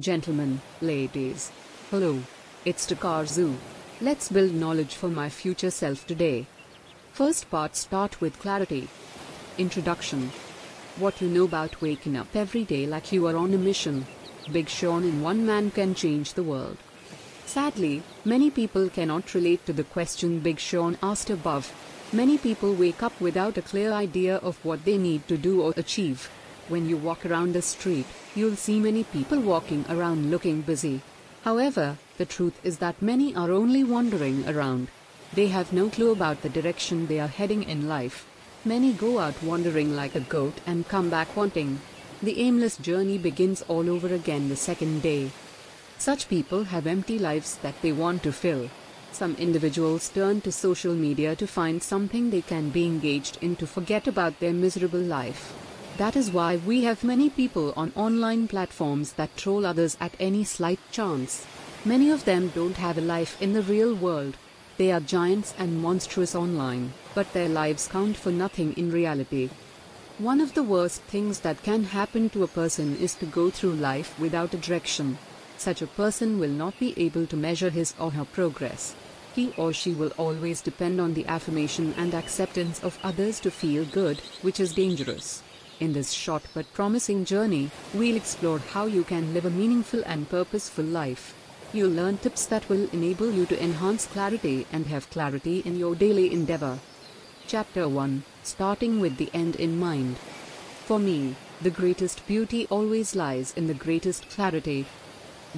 Gentlemen, ladies. Hello. It's Takazun. Let's build knowledge for my future self today. First part start with clarity. Introduction. What you know about waking up every day like you are on a mission. Big Sean in one man can change the world. Sadly, many people cannot relate to the question Big Sean asked above. Many people wake up without a clear idea of what they need to do or achieve. When you walk around the street, you'll see many people walking around looking busy. However, the truth is that many are only wandering around. They have no clue about the direction they are heading in life. Many go out wandering like a goat and come back wanting. The aimless journey begins all over again the second day. Such people have empty lives that they want to fill. Some individuals turn to social media to find something they can be engaged in to forget about their miserable life. That is why we have many people on online platforms that troll others at any slight chance. Many of them don't have a life in the real world. They are giants and monstrous online, but their lives count for nothing in reality. One of the worst things that can happen to a person is to go through life without a direction. Such a person will not be able to measure his or her progress. He or she will always depend on the affirmation and acceptance of others to feel good, which is dangerous. In this short but promising journey, we'll explore how you can live a meaningful and purposeful life. You'll learn tips that will enable you to enhance clarity and have clarity in your daily endeavor. Chapter 1 Starting with the End in Mind. For me, the greatest beauty always lies in the greatest clarity.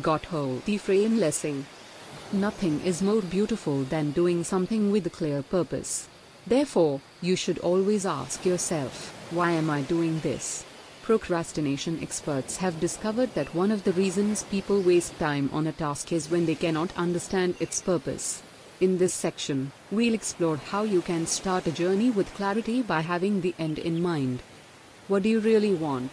Gotthold Ephraim Lessing. Nothing is more beautiful than doing something with a clear purpose. Therefore, you should always ask yourself, why am I doing this? Procrastination experts have discovered that one of the reasons people waste time on a task is when they cannot understand its purpose. In this section, we'll explore how you can start a journey with clarity by having the end in mind. What do you really want?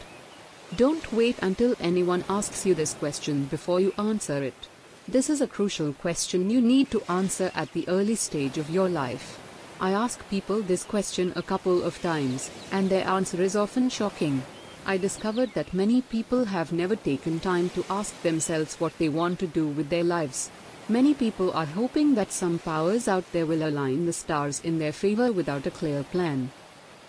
Don't wait until anyone asks you this question before you answer it. This is a crucial question you need to answer at the early stage of your life. I ask people this question a couple of times, and their answer is often shocking. I discovered that many people have never taken time to ask themselves what they want to do with their lives. Many people are hoping that some powers out there will align the stars in their favor without a clear plan.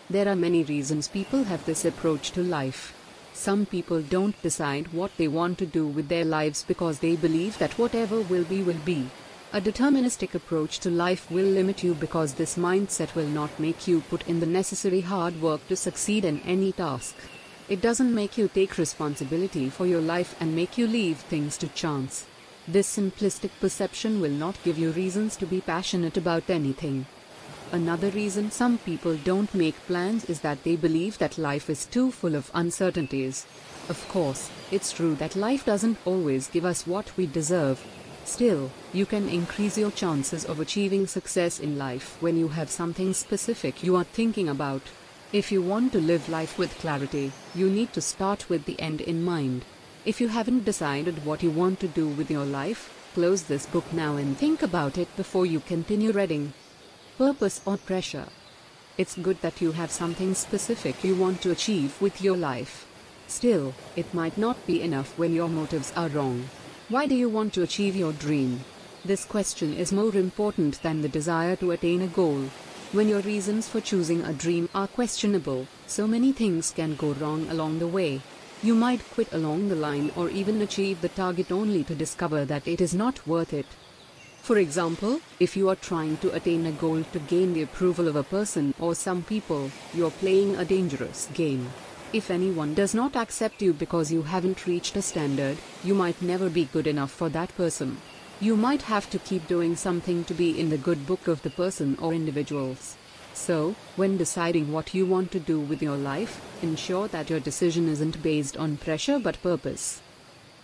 There are many reasons people have this approach to life. Some people don't decide what they want to do with their lives because they believe that whatever will be will be. A deterministic approach to life will limit you because this mindset will not make you put in the necessary hard work to succeed in any task. It doesn't make you take responsibility for your life and make you leave things to chance. This simplistic perception will not give you reasons to be passionate about anything. Another reason some people don't make plans is that they believe that life is too full of uncertainties. Of course, it's true that life doesn't always give us what we deserve, Still, you can increase your chances of achieving success in life when you have something specific you are thinking about. If you want to live life with clarity, you need to start with the end in mind. If you haven't decided what you want to do with your life, close this book now and think about it before you continue reading. Purpose or pressure. It's good that you have something specific you want to achieve with your life. Still, it might not be enough when your motives are wrong. Why do you want to achieve your dream? This question is more important than the desire to attain a goal. When your reasons for choosing a dream are questionable, so many things can go wrong along the way. You might quit along the line or even achieve the target only to discover that it is not worth it. For example, if you are trying to attain a goal to gain the approval of a person or some people, you're playing a dangerous game. If anyone does not accept you because you haven't reached a standard, you might never be good enough for that person. You might have to keep doing something to be in the good book of the person or individuals. So, when deciding what you want to do with your life, ensure that your decision isn't based on pressure but purpose.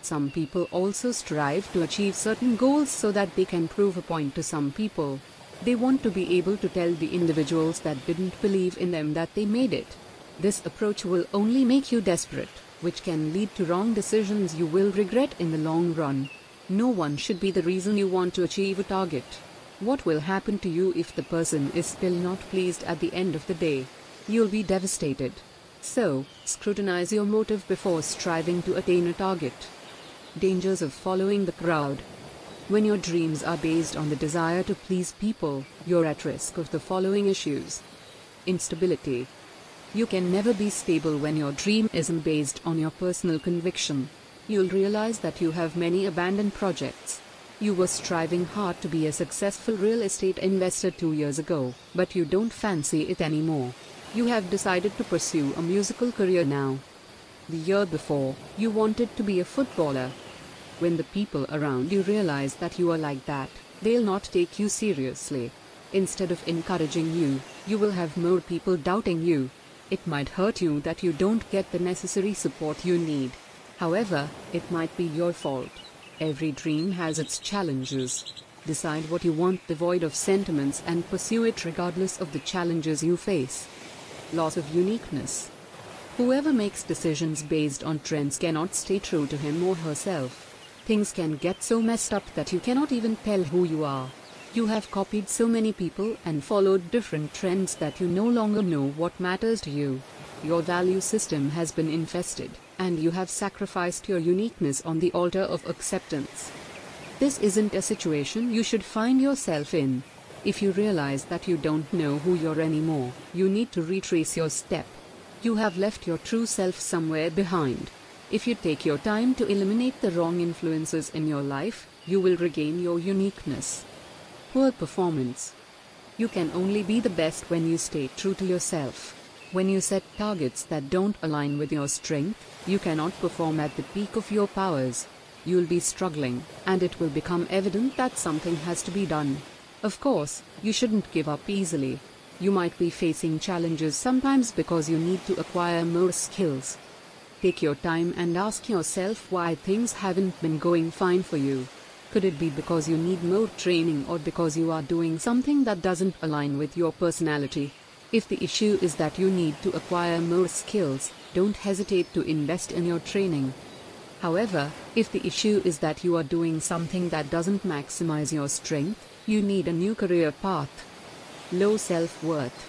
Some people also strive to achieve certain goals so that they can prove a point to some people. They want to be able to tell the individuals that didn't believe in them that they made it. This approach will only make you desperate, which can lead to wrong decisions you will regret in the long run. No one should be the reason you want to achieve a target. What will happen to you if the person is still not pleased at the end of the day? You'll be devastated. So, scrutinize your motive before striving to attain a target. Dangers of following the crowd. When your dreams are based on the desire to please people, you're at risk of the following issues instability. You can never be stable when your dream isn't based on your personal conviction. You'll realize that you have many abandoned projects. You were striving hard to be a successful real estate investor two years ago, but you don't fancy it anymore. You have decided to pursue a musical career now. The year before, you wanted to be a footballer. When the people around you realize that you are like that, they'll not take you seriously. Instead of encouraging you, you will have more people doubting you. It might hurt you that you don't get the necessary support you need. However, it might be your fault. Every dream has its challenges. Decide what you want devoid of sentiments and pursue it regardless of the challenges you face. Loss of uniqueness. Whoever makes decisions based on trends cannot stay true to him or herself. Things can get so messed up that you cannot even tell who you are. You have copied so many people and followed different trends that you no longer know what matters to you. Your value system has been infested, and you have sacrificed your uniqueness on the altar of acceptance. This isn't a situation you should find yourself in. If you realize that you don't know who you're anymore, you need to retrace your step. You have left your true self somewhere behind. If you take your time to eliminate the wrong influences in your life, you will regain your uniqueness. Poor performance. You can only be the best when you stay true to yourself. When you set targets that don't align with your strength, you cannot perform at the peak of your powers. You'll be struggling, and it will become evident that something has to be done. Of course, you shouldn't give up easily. You might be facing challenges sometimes because you need to acquire more skills. Take your time and ask yourself why things haven't been going fine for you. Could it be because you need more training or because you are doing something that doesn't align with your personality? If the issue is that you need to acquire more skills, don't hesitate to invest in your training. However, if the issue is that you are doing something that doesn't maximize your strength, you need a new career path. Low self worth.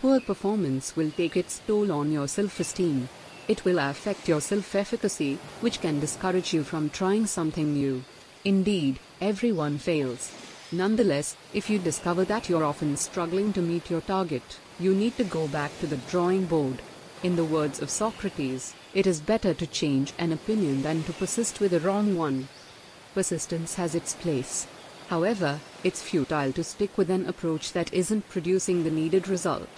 Poor performance will take its toll on your self esteem. It will affect your self efficacy, which can discourage you from trying something new. Indeed, everyone fails. Nonetheless, if you discover that you're often struggling to meet your target, you need to go back to the drawing board. In the words of Socrates, it is better to change an opinion than to persist with a wrong one. Persistence has its place. However, it's futile to stick with an approach that isn't producing the needed result.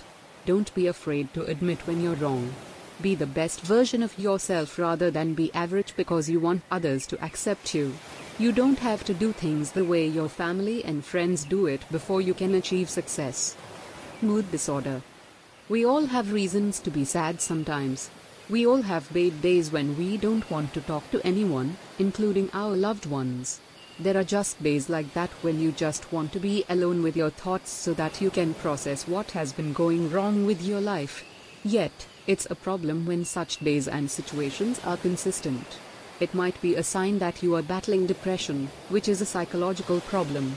Don't be afraid to admit when you're wrong. Be the best version of yourself rather than be average because you want others to accept you. You don't have to do things the way your family and friends do it before you can achieve success. Mood disorder. We all have reasons to be sad sometimes. We all have bad days when we don't want to talk to anyone, including our loved ones. There are just days like that when you just want to be alone with your thoughts so that you can process what has been going wrong with your life. Yet, it's a problem when such days and situations are consistent. It might be a sign that you are battling depression, which is a psychological problem.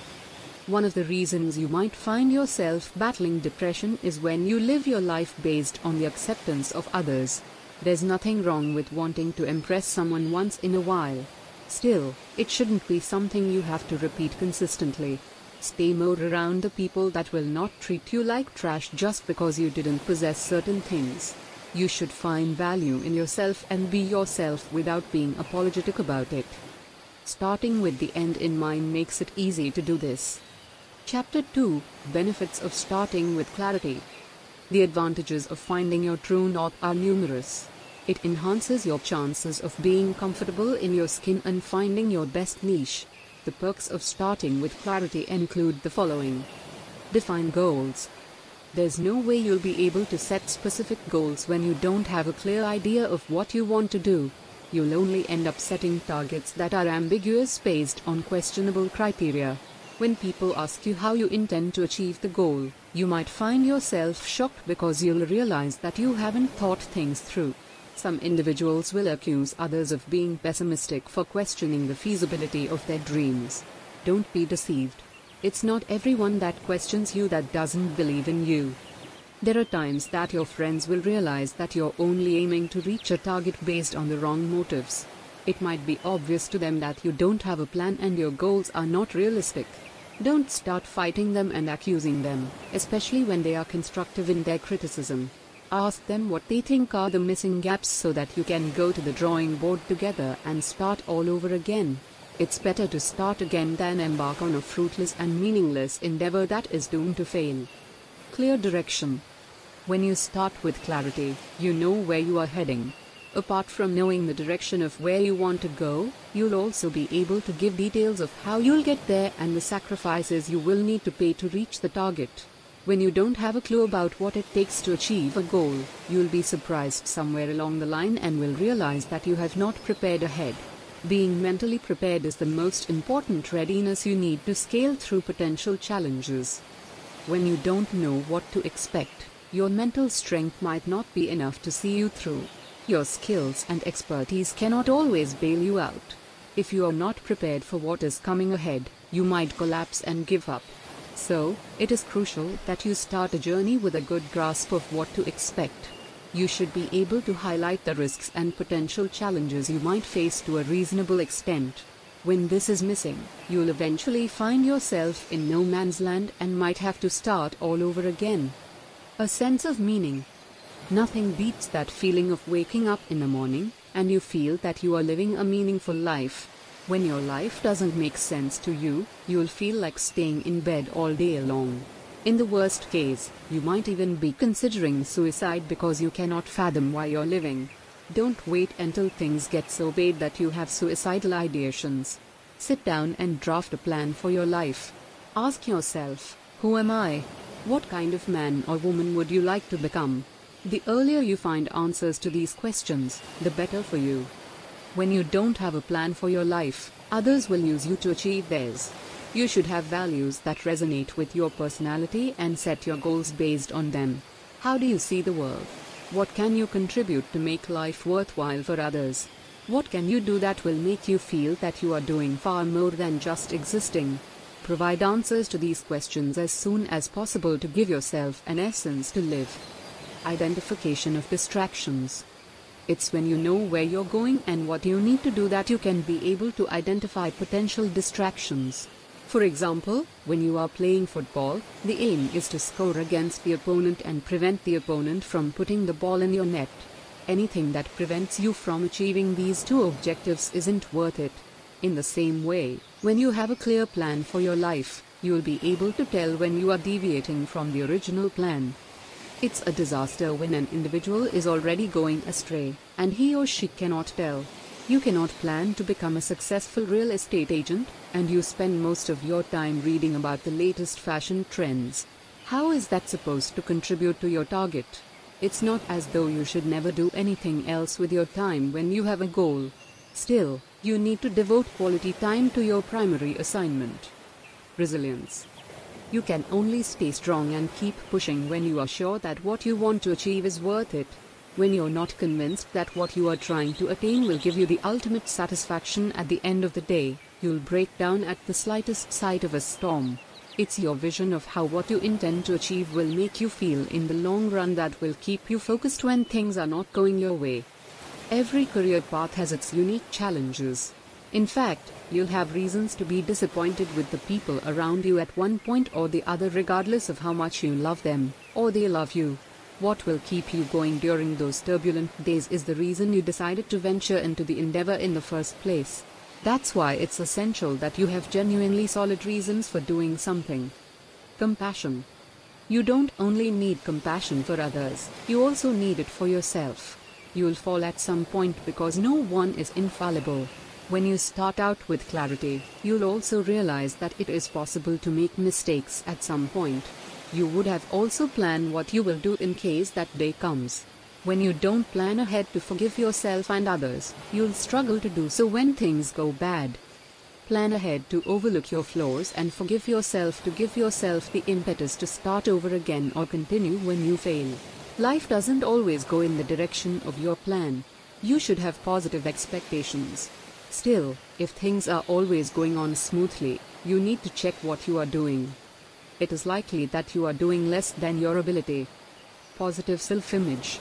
One of the reasons you might find yourself battling depression is when you live your life based on the acceptance of others. There's nothing wrong with wanting to impress someone once in a while. Still, it shouldn't be something you have to repeat consistently. Stay more around the people that will not treat you like trash just because you didn't possess certain things. You should find value in yourself and be yourself without being apologetic about it. Starting with the end in mind makes it easy to do this. Chapter 2 Benefits of Starting with Clarity. The advantages of finding your true north are numerous. It enhances your chances of being comfortable in your skin and finding your best niche. The perks of starting with clarity include the following Define goals. There's no way you'll be able to set specific goals when you don't have a clear idea of what you want to do. You'll only end up setting targets that are ambiguous based on questionable criteria. When people ask you how you intend to achieve the goal, you might find yourself shocked because you'll realize that you haven't thought things through. Some individuals will accuse others of being pessimistic for questioning the feasibility of their dreams. Don't be deceived. It's not everyone that questions you that doesn't believe in you. There are times that your friends will realize that you're only aiming to reach a target based on the wrong motives. It might be obvious to them that you don't have a plan and your goals are not realistic. Don't start fighting them and accusing them, especially when they are constructive in their criticism. Ask them what they think are the missing gaps so that you can go to the drawing board together and start all over again. It's better to start again than embark on a fruitless and meaningless endeavor that is doomed to fail. Clear direction. When you start with clarity, you know where you are heading. Apart from knowing the direction of where you want to go, you'll also be able to give details of how you'll get there and the sacrifices you will need to pay to reach the target. When you don't have a clue about what it takes to achieve a goal, you'll be surprised somewhere along the line and will realize that you have not prepared ahead. Being mentally prepared is the most important readiness you need to scale through potential challenges. When you don't know what to expect, your mental strength might not be enough to see you through. Your skills and expertise cannot always bail you out. If you are not prepared for what is coming ahead, you might collapse and give up. So, it is crucial that you start a journey with a good grasp of what to expect. You should be able to highlight the risks and potential challenges you might face to a reasonable extent. When this is missing, you'll eventually find yourself in no man's land and might have to start all over again. A sense of meaning. Nothing beats that feeling of waking up in the morning, and you feel that you are living a meaningful life. When your life doesn't make sense to you, you'll feel like staying in bed all day long. In the worst case, you might even be considering suicide because you cannot fathom why you're living. Don't wait until things get so bad that you have suicidal ideations. Sit down and draft a plan for your life. Ask yourself, who am I? What kind of man or woman would you like to become? The earlier you find answers to these questions, the better for you. When you don't have a plan for your life, others will use you to achieve theirs. You should have values that resonate with your personality and set your goals based on them. How do you see the world? What can you contribute to make life worthwhile for others? What can you do that will make you feel that you are doing far more than just existing? Provide answers to these questions as soon as possible to give yourself an essence to live. Identification of distractions. It's when you know where you're going and what you need to do that you can be able to identify potential distractions. For example, when you are playing football, the aim is to score against the opponent and prevent the opponent from putting the ball in your net. Anything that prevents you from achieving these two objectives isn't worth it. In the same way, when you have a clear plan for your life, you'll be able to tell when you are deviating from the original plan. It's a disaster when an individual is already going astray, and he or she cannot tell. You cannot plan to become a successful real estate agent, and you spend most of your time reading about the latest fashion trends. How is that supposed to contribute to your target? It's not as though you should never do anything else with your time when you have a goal. Still, you need to devote quality time to your primary assignment. Resilience. You can only stay strong and keep pushing when you are sure that what you want to achieve is worth it. When you're not convinced that what you are trying to attain will give you the ultimate satisfaction at the end of the day, you'll break down at the slightest sight of a storm. It's your vision of how what you intend to achieve will make you feel in the long run that will keep you focused when things are not going your way. Every career path has its unique challenges. In fact, you'll have reasons to be disappointed with the people around you at one point or the other, regardless of how much you love them, or they love you. What will keep you going during those turbulent days is the reason you decided to venture into the endeavor in the first place. That's why it's essential that you have genuinely solid reasons for doing something. Compassion. You don't only need compassion for others, you also need it for yourself. You'll fall at some point because no one is infallible. When you start out with clarity, you'll also realize that it is possible to make mistakes at some point. You would have also planned what you will do in case that day comes. When you don't plan ahead to forgive yourself and others, you'll struggle to do so when things go bad. Plan ahead to overlook your flaws and forgive yourself to give yourself the impetus to start over again or continue when you fail. Life doesn't always go in the direction of your plan. You should have positive expectations. Still, if things are always going on smoothly, you need to check what you are doing. It is likely that you are doing less than your ability. Positive self image.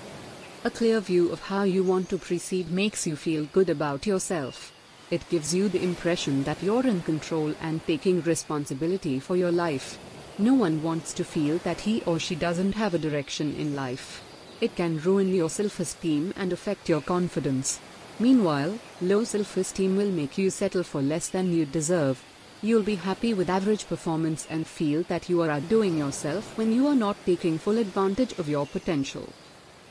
A clear view of how you want to proceed makes you feel good about yourself. It gives you the impression that you're in control and taking responsibility for your life. No one wants to feel that he or she doesn't have a direction in life. It can ruin your self esteem and affect your confidence. Meanwhile, low self esteem will make you settle for less than you deserve. You'll be happy with average performance and feel that you are outdoing yourself when you are not taking full advantage of your potential.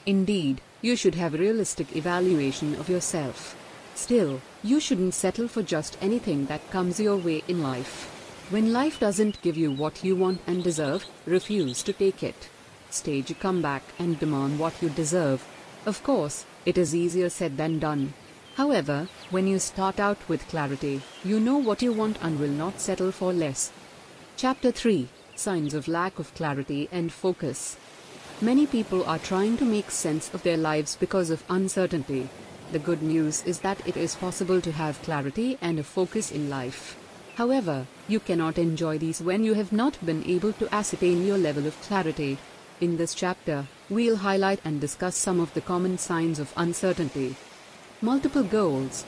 Indeed, you should have realistic evaluation of yourself. Still, you shouldn't settle for just anything that comes your way in life. When life doesn't give you what you want and deserve, refuse to take it. Stage a comeback and demand what you deserve. Of course, it is easier said than done. However, when you start out with clarity, you know what you want and will not settle for less. Chapter 3 Signs of Lack of Clarity and Focus. Many people are trying to make sense of their lives because of uncertainty. The good news is that it is possible to have clarity and a focus in life. However, you cannot enjoy these when you have not been able to ascertain your level of clarity. In this chapter, we'll highlight and discuss some of the common signs of uncertainty. Multiple goals.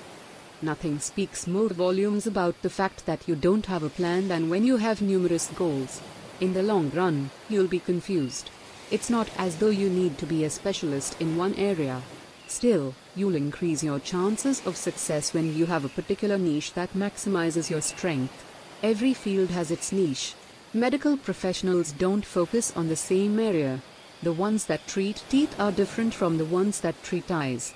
Nothing speaks more volumes about the fact that you don't have a plan than when you have numerous goals. In the long run, you'll be confused. It's not as though you need to be a specialist in one area. Still, you'll increase your chances of success when you have a particular niche that maximizes your strength. Every field has its niche. Medical professionals don't focus on the same area. The ones that treat teeth are different from the ones that treat eyes.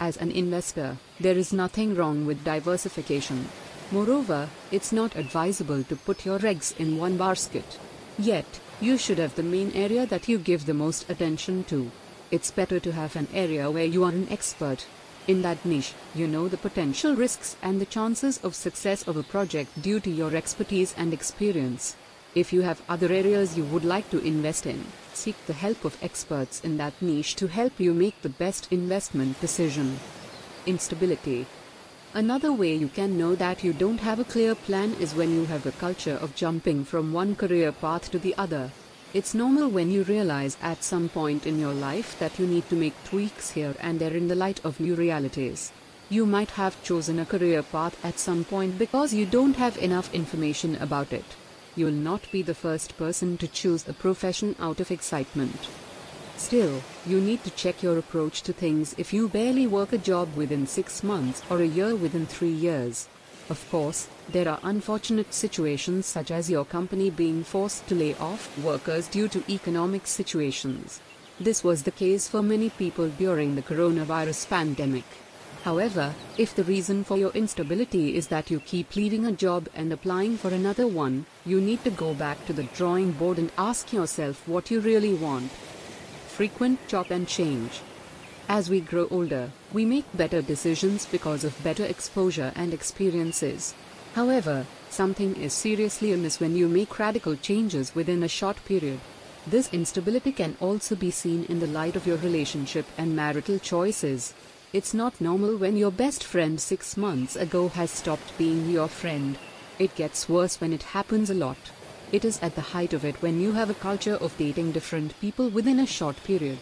As an investor, there is nothing wrong with diversification. Moreover, it's not advisable to put your eggs in one basket. Yet, you should have the main area that you give the most attention to. It's better to have an area where you are an expert. In that niche, you know the potential risks and the chances of success of a project due to your expertise and experience. If you have other areas you would like to invest in, seek the help of experts in that niche to help you make the best investment decision. Instability. Another way you can know that you don't have a clear plan is when you have a culture of jumping from one career path to the other. It's normal when you realize at some point in your life that you need to make tweaks here and there in the light of new realities. You might have chosen a career path at some point because you don't have enough information about it. You'll not be the first person to choose a profession out of excitement. Still, you need to check your approach to things if you barely work a job within six months or a year within three years. Of course, there are unfortunate situations such as your company being forced to lay off workers due to economic situations. This was the case for many people during the coronavirus pandemic. However, if the reason for your instability is that you keep leaving a job and applying for another one, you need to go back to the drawing board and ask yourself what you really want. Frequent chop and change. As we grow older, we make better decisions because of better exposure and experiences. However, something is seriously amiss when you make radical changes within a short period. This instability can also be seen in the light of your relationship and marital choices. It's not normal when your best friend six months ago has stopped being your friend. It gets worse when it happens a lot. It is at the height of it when you have a culture of dating different people within a short period.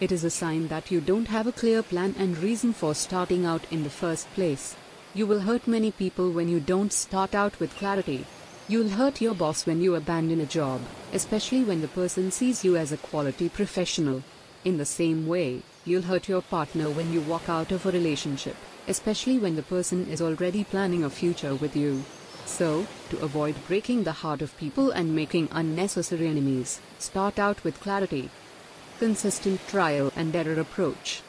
It is a sign that you don't have a clear plan and reason for starting out in the first place. You will hurt many people when you don't start out with clarity. You'll hurt your boss when you abandon a job, especially when the person sees you as a quality professional. In the same way, you'll hurt your partner when you walk out of a relationship, especially when the person is already planning a future with you. So, to avoid breaking the heart of people and making unnecessary enemies, start out with clarity consistent trial and error approach.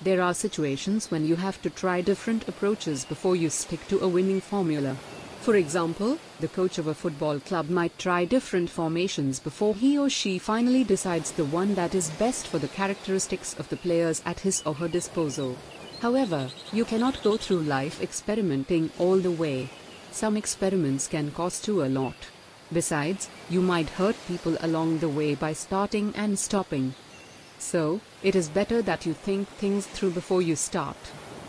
There are situations when you have to try different approaches before you stick to a winning formula. For example, the coach of a football club might try different formations before he or she finally decides the one that is best for the characteristics of the players at his or her disposal. However, you cannot go through life experimenting all the way. Some experiments can cost you a lot. Besides, you might hurt people along the way by starting and stopping. So, it is better that you think things through before you start.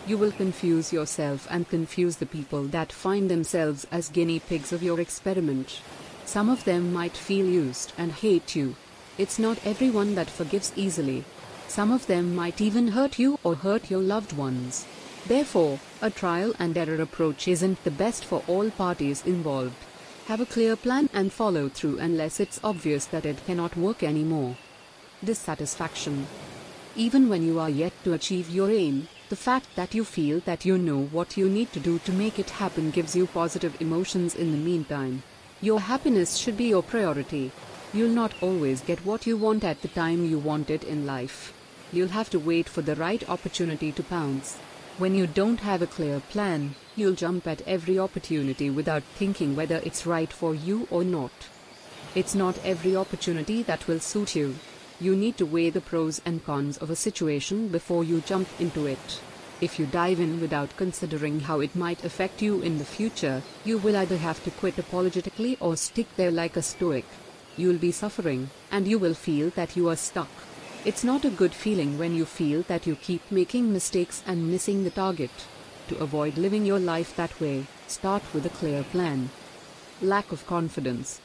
You will confuse yourself and confuse the people that find themselves as guinea pigs of your experiment. Some of them might feel used and hate you. It's not everyone that forgives easily. Some of them might even hurt you or hurt your loved ones. Therefore, a trial and error approach isn't the best for all parties involved. Have a clear plan and follow through unless it's obvious that it cannot work anymore. Dissatisfaction. Even when you are yet to achieve your aim, the fact that you feel that you know what you need to do to make it happen gives you positive emotions in the meantime. Your happiness should be your priority. You'll not always get what you want at the time you want it in life. You'll have to wait for the right opportunity to pounce. When you don't have a clear plan, you'll jump at every opportunity without thinking whether it's right for you or not. It's not every opportunity that will suit you. You need to weigh the pros and cons of a situation before you jump into it. If you dive in without considering how it might affect you in the future, you will either have to quit apologetically or stick there like a stoic. You'll be suffering, and you will feel that you are stuck. It's not a good feeling when you feel that you keep making mistakes and missing the target. To avoid living your life that way, start with a clear plan. Lack of confidence.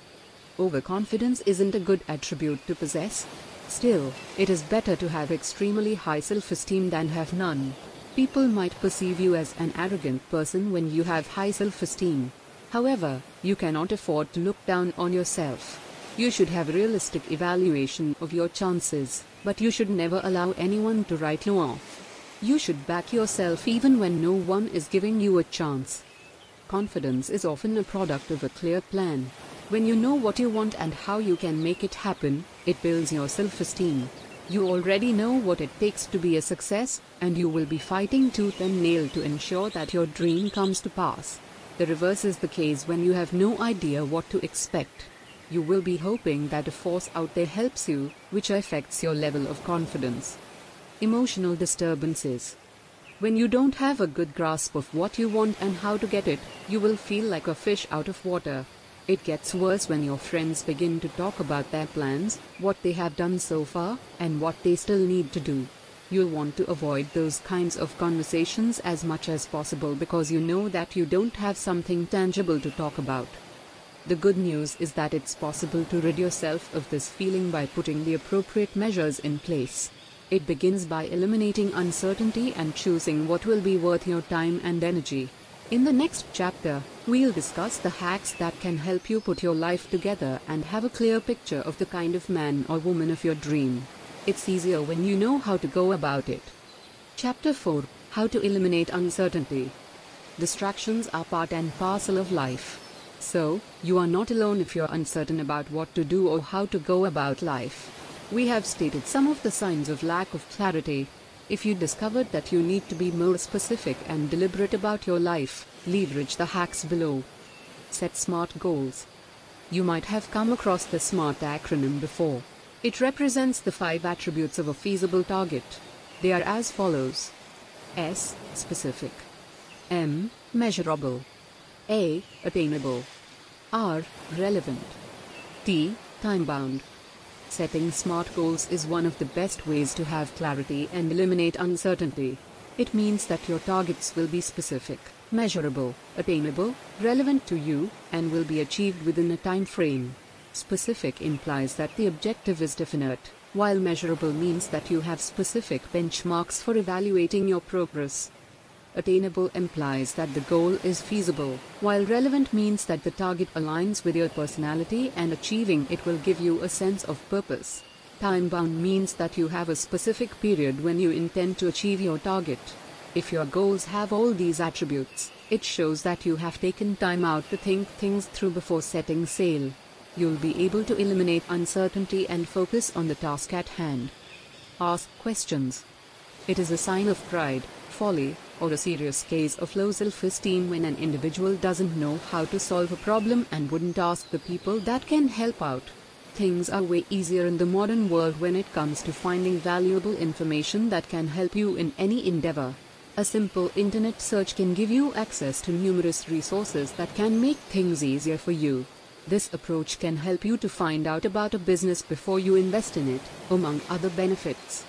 Overconfidence isn't a good attribute to possess. Still, it is better to have extremely high self esteem than have none. People might perceive you as an arrogant person when you have high self esteem. However, you cannot afford to look down on yourself. You should have realistic evaluation of your chances, but you should never allow anyone to write you off. You should back yourself even when no one is giving you a chance. Confidence is often a product of a clear plan. When you know what you want and how you can make it happen, it builds your self esteem. You already know what it takes to be a success, and you will be fighting tooth and nail to ensure that your dream comes to pass. The reverse is the case when you have no idea what to expect. You will be hoping that a force out there helps you, which affects your level of confidence. Emotional disturbances. When you don't have a good grasp of what you want and how to get it, you will feel like a fish out of water. It gets worse when your friends begin to talk about their plans, what they have done so far, and what they still need to do. You'll want to avoid those kinds of conversations as much as possible because you know that you don't have something tangible to talk about. The good news is that it's possible to rid yourself of this feeling by putting the appropriate measures in place. It begins by eliminating uncertainty and choosing what will be worth your time and energy. In the next chapter, we'll discuss the hacks that can help you put your life together and have a clear picture of the kind of man or woman of your dream. It's easier when you know how to go about it. Chapter 4 How to Eliminate Uncertainty. Distractions are part and parcel of life. So, you are not alone if you're uncertain about what to do or how to go about life. We have stated some of the signs of lack of clarity, if you discovered that you need to be more specific and deliberate about your life, leverage the hacks below. Set SMART goals. You might have come across the SMART acronym before. It represents the five attributes of a feasible target. They are as follows S. Specific. M. Measurable. A. Attainable. R. Relevant. T. Time bound. Setting SMART goals is one of the best ways to have clarity and eliminate uncertainty. It means that your targets will be specific, measurable, attainable, relevant to you, and will be achieved within a time frame. Specific implies that the objective is definite, while measurable means that you have specific benchmarks for evaluating your progress. Attainable implies that the goal is feasible, while relevant means that the target aligns with your personality and achieving it will give you a sense of purpose. Time bound means that you have a specific period when you intend to achieve your target. If your goals have all these attributes, it shows that you have taken time out to think things through before setting sail. You'll be able to eliminate uncertainty and focus on the task at hand. Ask questions. It is a sign of pride, folly, or a serious case of low self-esteem when an individual doesn't know how to solve a problem and wouldn't ask the people that can help out. Things are way easier in the modern world when it comes to finding valuable information that can help you in any endeavor. A simple internet search can give you access to numerous resources that can make things easier for you. This approach can help you to find out about a business before you invest in it, among other benefits.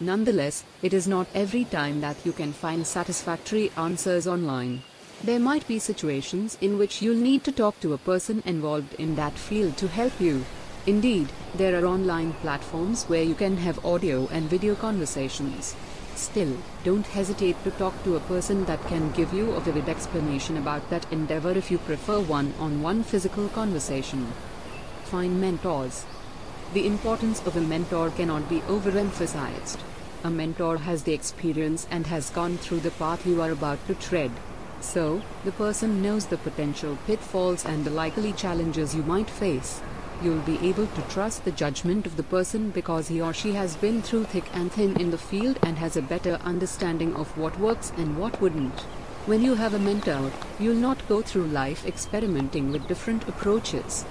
Nonetheless, it is not every time that you can find satisfactory answers online. There might be situations in which you'll need to talk to a person involved in that field to help you. Indeed, there are online platforms where you can have audio and video conversations. Still, don't hesitate to talk to a person that can give you a vivid explanation about that endeavor if you prefer one on one physical conversation. Find mentors. The importance of a mentor cannot be overemphasized. A mentor has the experience and has gone through the path you are about to tread. So, the person knows the potential pitfalls and the likely challenges you might face. You'll be able to trust the judgment of the person because he or she has been through thick and thin in the field and has a better understanding of what works and what wouldn't. When you have a mentor, you'll not go through life experimenting with different approaches.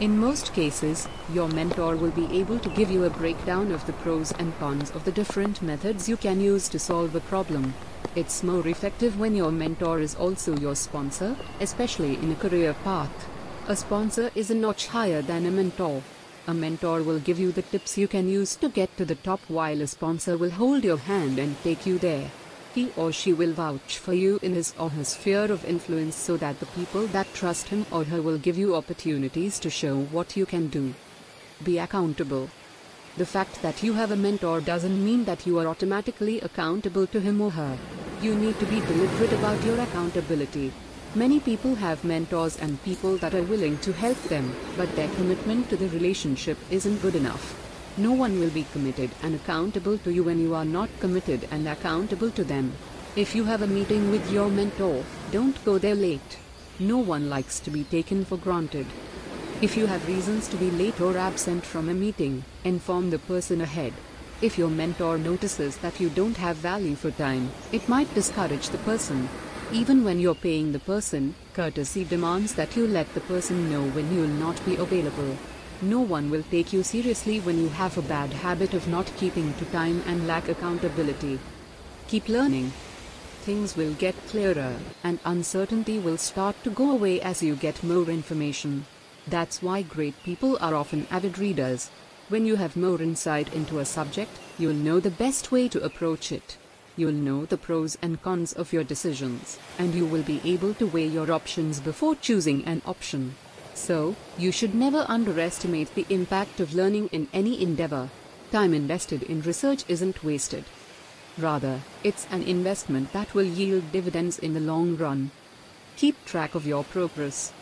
In most cases, your mentor will be able to give you a breakdown of the pros and cons of the different methods you can use to solve a problem. It's more effective when your mentor is also your sponsor, especially in a career path. A sponsor is a notch higher than a mentor. A mentor will give you the tips you can use to get to the top while a sponsor will hold your hand and take you there. He or she will vouch for you in his or her sphere of influence so that the people that trust him or her will give you opportunities to show what you can do. Be accountable. The fact that you have a mentor doesn't mean that you are automatically accountable to him or her. You need to be deliberate about your accountability. Many people have mentors and people that are willing to help them, but their commitment to the relationship isn't good enough. No one will be committed and accountable to you when you are not committed and accountable to them. If you have a meeting with your mentor, don't go there late. No one likes to be taken for granted. If you have reasons to be late or absent from a meeting, inform the person ahead. If your mentor notices that you don't have value for time, it might discourage the person. Even when you're paying the person, courtesy demands that you let the person know when you'll not be available. No one will take you seriously when you have a bad habit of not keeping to time and lack accountability. Keep learning. Things will get clearer, and uncertainty will start to go away as you get more information. That's why great people are often avid readers. When you have more insight into a subject, you'll know the best way to approach it. You'll know the pros and cons of your decisions, and you will be able to weigh your options before choosing an option. So, you should never underestimate the impact of learning in any endeavor. Time invested in research isn't wasted. Rather, it's an investment that will yield dividends in the long run. Keep track of your progress.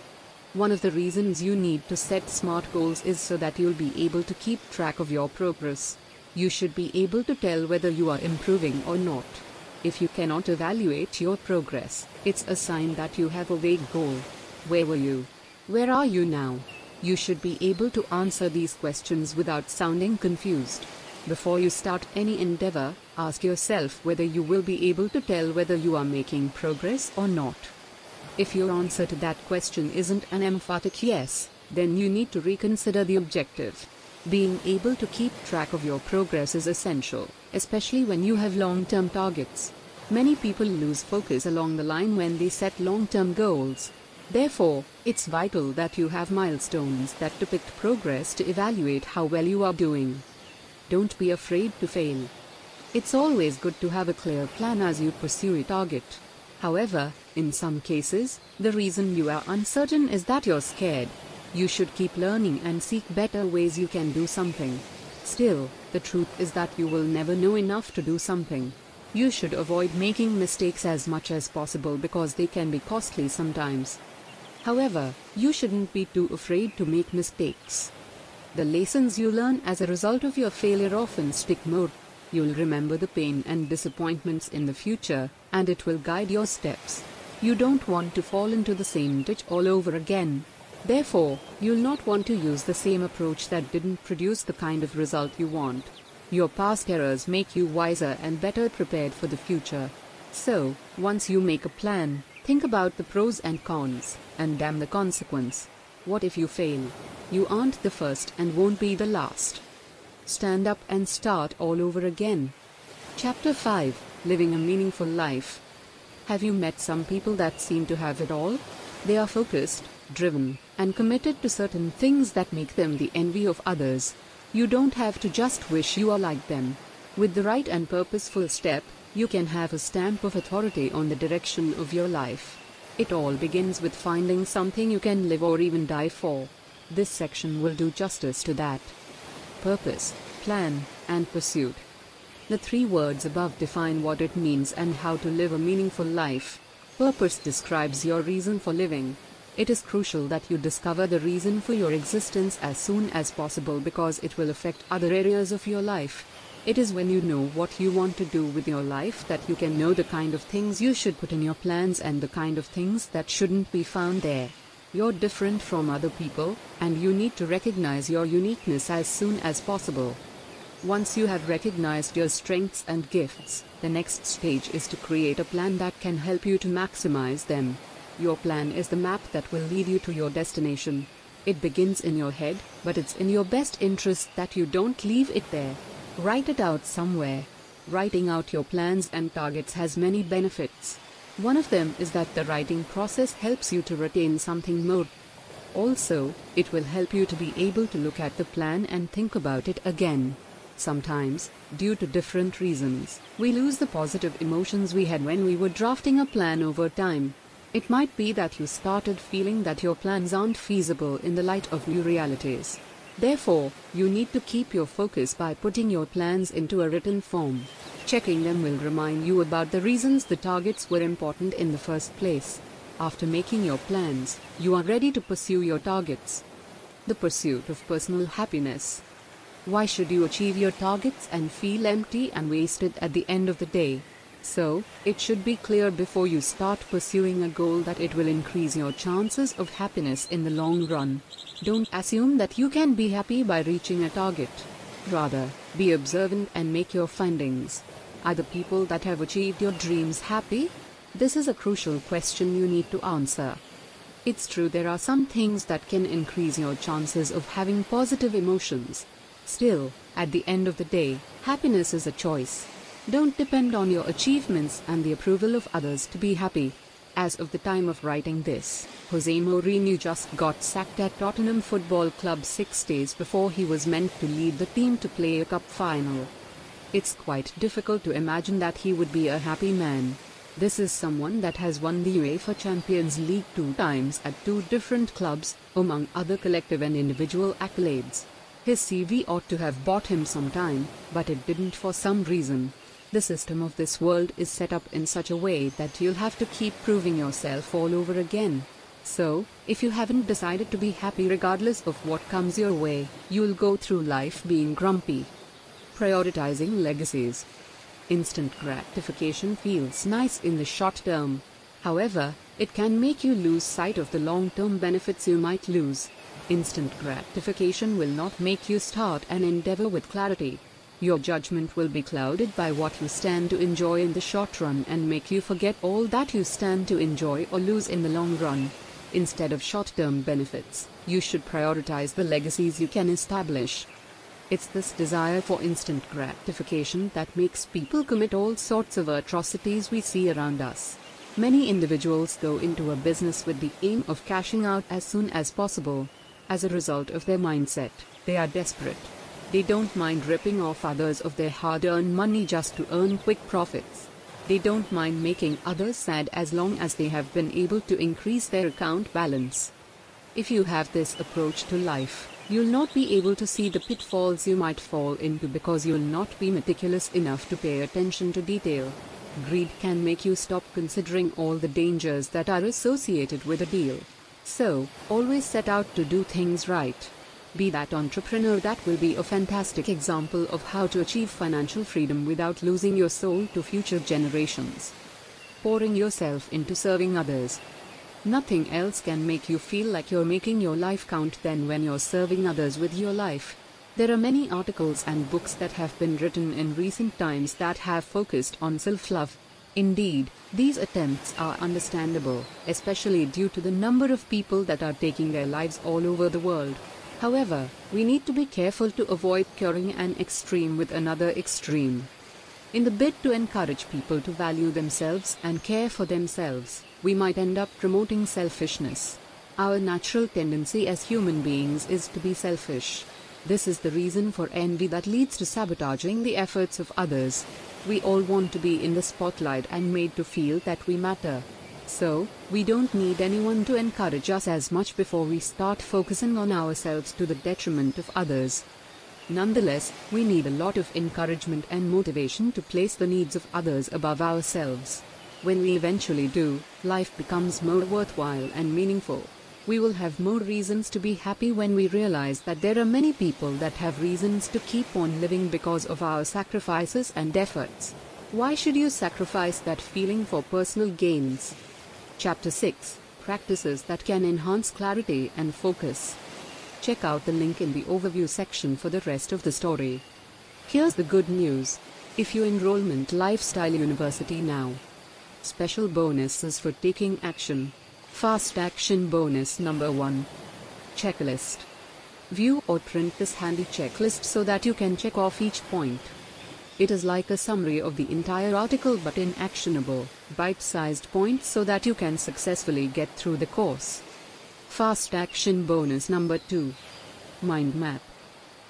One of the reasons you need to set SMART goals is so that you'll be able to keep track of your progress. You should be able to tell whether you are improving or not. If you cannot evaluate your progress, it's a sign that you have a vague goal. Where were you? Where are you now? You should be able to answer these questions without sounding confused. Before you start any endeavor, ask yourself whether you will be able to tell whether you are making progress or not. If your answer to that question isn't an emphatic yes, then you need to reconsider the objective. Being able to keep track of your progress is essential, especially when you have long term targets. Many people lose focus along the line when they set long term goals. Therefore, it's vital that you have milestones that depict progress to evaluate how well you are doing. Don't be afraid to fail. It's always good to have a clear plan as you pursue a target. However, in some cases, the reason you are uncertain is that you're scared. You should keep learning and seek better ways you can do something. Still, the truth is that you will never know enough to do something. You should avoid making mistakes as much as possible because they can be costly sometimes. However, you shouldn't be too afraid to make mistakes. The lessons you learn as a result of your failure often stick more. You'll remember the pain and disappointments in the future, and it will guide your steps. You don't want to fall into the same ditch all over again. Therefore, you'll not want to use the same approach that didn't produce the kind of result you want. Your past errors make you wiser and better prepared for the future. So, once you make a plan, think about the pros and cons, and damn the consequence. What if you fail? You aren't the first and won't be the last. Stand up and start all over again. Chapter 5 Living a Meaningful Life. Have you met some people that seem to have it all? They are focused, driven, and committed to certain things that make them the envy of others. You don't have to just wish you are like them. With the right and purposeful step, you can have a stamp of authority on the direction of your life. It all begins with finding something you can live or even die for. This section will do justice to that. Purpose, plan, and pursuit. The three words above define what it means and how to live a meaningful life. Purpose describes your reason for living. It is crucial that you discover the reason for your existence as soon as possible because it will affect other areas of your life. It is when you know what you want to do with your life that you can know the kind of things you should put in your plans and the kind of things that shouldn't be found there. You're different from other people, and you need to recognize your uniqueness as soon as possible. Once you have recognized your strengths and gifts, the next stage is to create a plan that can help you to maximize them. Your plan is the map that will lead you to your destination. It begins in your head, but it's in your best interest that you don't leave it there. Write it out somewhere. Writing out your plans and targets has many benefits. One of them is that the writing process helps you to retain something more. Also, it will help you to be able to look at the plan and think about it again. Sometimes, due to different reasons, we lose the positive emotions we had when we were drafting a plan over time. It might be that you started feeling that your plans aren't feasible in the light of new realities. Therefore, you need to keep your focus by putting your plans into a written form. Checking them will remind you about the reasons the targets were important in the first place. After making your plans, you are ready to pursue your targets. The pursuit of personal happiness. Why should you achieve your targets and feel empty and wasted at the end of the day? So, it should be clear before you start pursuing a goal that it will increase your chances of happiness in the long run. Don't assume that you can be happy by reaching a target. Rather, be observant and make your findings. Are the people that have achieved your dreams happy? This is a crucial question you need to answer. It's true there are some things that can increase your chances of having positive emotions. Still, at the end of the day, happiness is a choice. Don't depend on your achievements and the approval of others to be happy. As of the time of writing this, Jose Mourinho just got sacked at Tottenham Football Club six days before he was meant to lead the team to play a cup final. It's quite difficult to imagine that he would be a happy man. This is someone that has won the UEFA Champions League two times at two different clubs, among other collective and individual accolades. His CV ought to have bought him some time, but it didn't for some reason. The system of this world is set up in such a way that you'll have to keep proving yourself all over again. So, if you haven't decided to be happy regardless of what comes your way, you'll go through life being grumpy. Prioritizing legacies. Instant gratification feels nice in the short term. However, it can make you lose sight of the long term benefits you might lose. Instant gratification will not make you start an endeavor with clarity. Your judgment will be clouded by what you stand to enjoy in the short run and make you forget all that you stand to enjoy or lose in the long run. Instead of short term benefits, you should prioritize the legacies you can establish. It's this desire for instant gratification that makes people commit all sorts of atrocities we see around us. Many individuals go into a business with the aim of cashing out as soon as possible. As a result of their mindset, they are desperate. They don't mind ripping off others of their hard earned money just to earn quick profits. They don't mind making others sad as long as they have been able to increase their account balance. If you have this approach to life, you'll not be able to see the pitfalls you might fall into because you'll not be meticulous enough to pay attention to detail. Greed can make you stop considering all the dangers that are associated with a deal. So, always set out to do things right. Be that entrepreneur that will be a fantastic example of how to achieve financial freedom without losing your soul to future generations. Pouring yourself into serving others. Nothing else can make you feel like you're making your life count than when you're serving others with your life. There are many articles and books that have been written in recent times that have focused on self love. Indeed, these attempts are understandable, especially due to the number of people that are taking their lives all over the world. However, we need to be careful to avoid curing an extreme with another extreme. In the bid to encourage people to value themselves and care for themselves, we might end up promoting selfishness. Our natural tendency as human beings is to be selfish. This is the reason for envy that leads to sabotaging the efforts of others. We all want to be in the spotlight and made to feel that we matter. So, we don't need anyone to encourage us as much before we start focusing on ourselves to the detriment of others. Nonetheless, we need a lot of encouragement and motivation to place the needs of others above ourselves. When we eventually do, life becomes more worthwhile and meaningful. We will have more reasons to be happy when we realize that there are many people that have reasons to keep on living because of our sacrifices and efforts. Why should you sacrifice that feeling for personal gains? Chapter 6 Practices that can enhance clarity and focus. Check out the link in the overview section for the rest of the story. Here's the good news. If you enrollment Lifestyle University now, special bonuses for taking action. Fast action bonus number 1. Checklist. View or print this handy checklist so that you can check off each point. It is like a summary of the entire article but in actionable, bite-sized points so that you can successfully get through the course. Fast action bonus number 2. Mind map.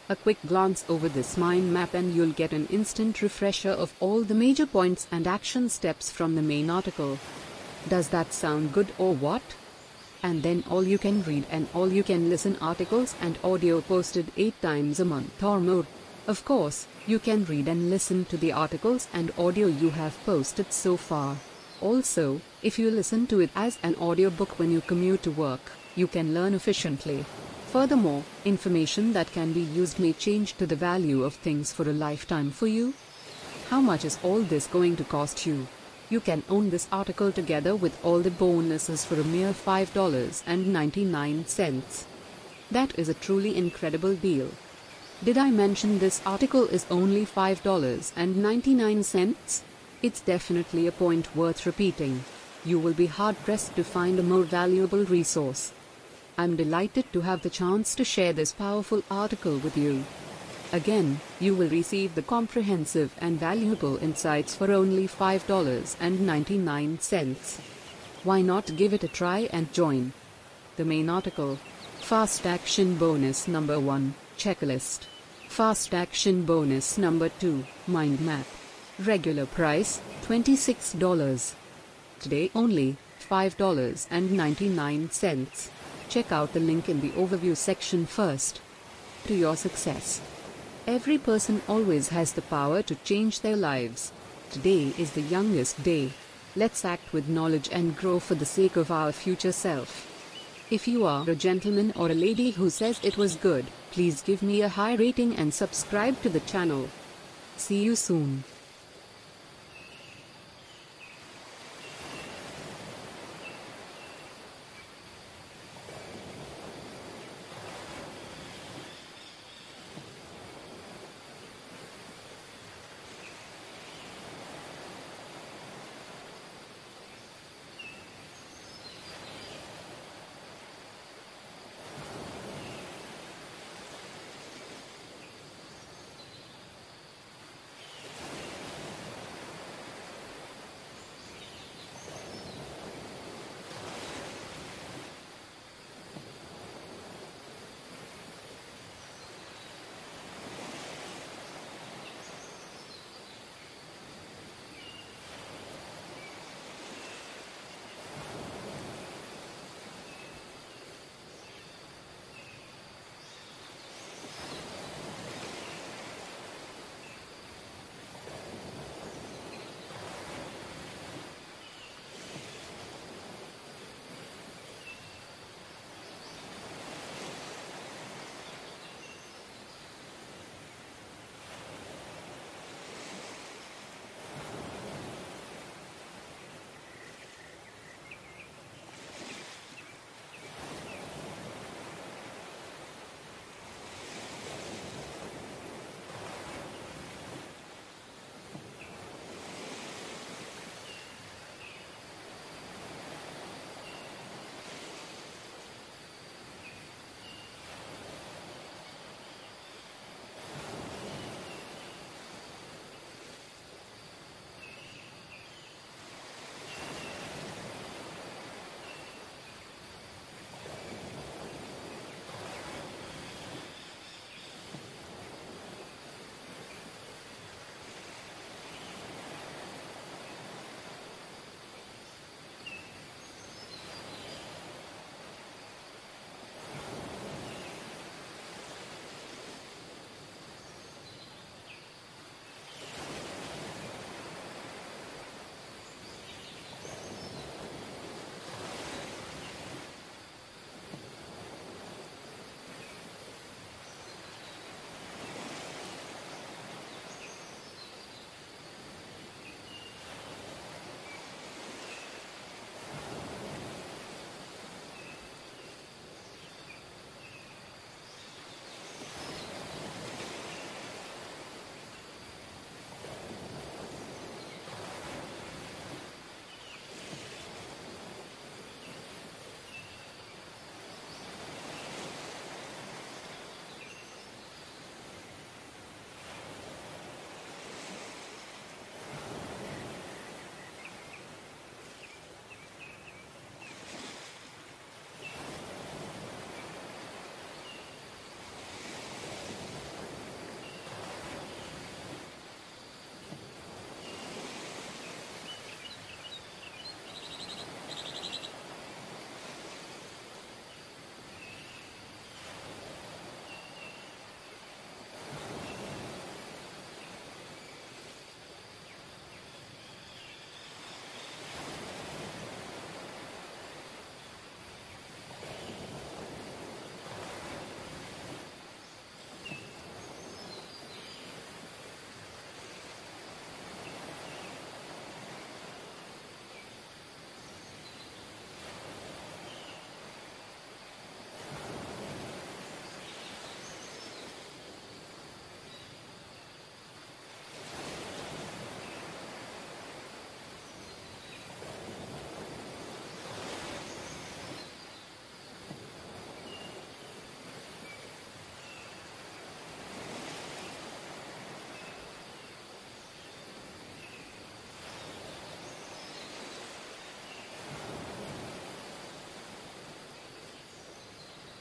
A quick glance over this mind map and you'll get an instant refresher of all the major points and action steps from the main article. Does that sound good or what? And then all you can read and all you can listen articles and audio posted 8 times a month or more. Of course, you can read and listen to the articles and audio you have posted so far. Also, if you listen to it as an audiobook when you commute to work, you can learn efficiently. Furthermore, information that can be used may change to the value of things for a lifetime for you. How much is all this going to cost you? You can own this article together with all the bonuses for a mere $5.99. That is a truly incredible deal. Did I mention this article is only $5.99? It's definitely a point worth repeating. You will be hard pressed to find a more valuable resource. I'm delighted to have the chance to share this powerful article with you. Again, you will receive the comprehensive and valuable insights for only $5.99. Why not give it a try and join? The main article Fast Action Bonus Number 1 Checklist Fast Action Bonus Number 2 Mind Map Regular price $26. Today only $5.99. Check out the link in the overview section first. To your success. Every person always has the power to change their lives. Today is the youngest day. Let's act with knowledge and grow for the sake of our future self. If you are a gentleman or a lady who says it was good, please give me a high rating and subscribe to the channel. See you soon.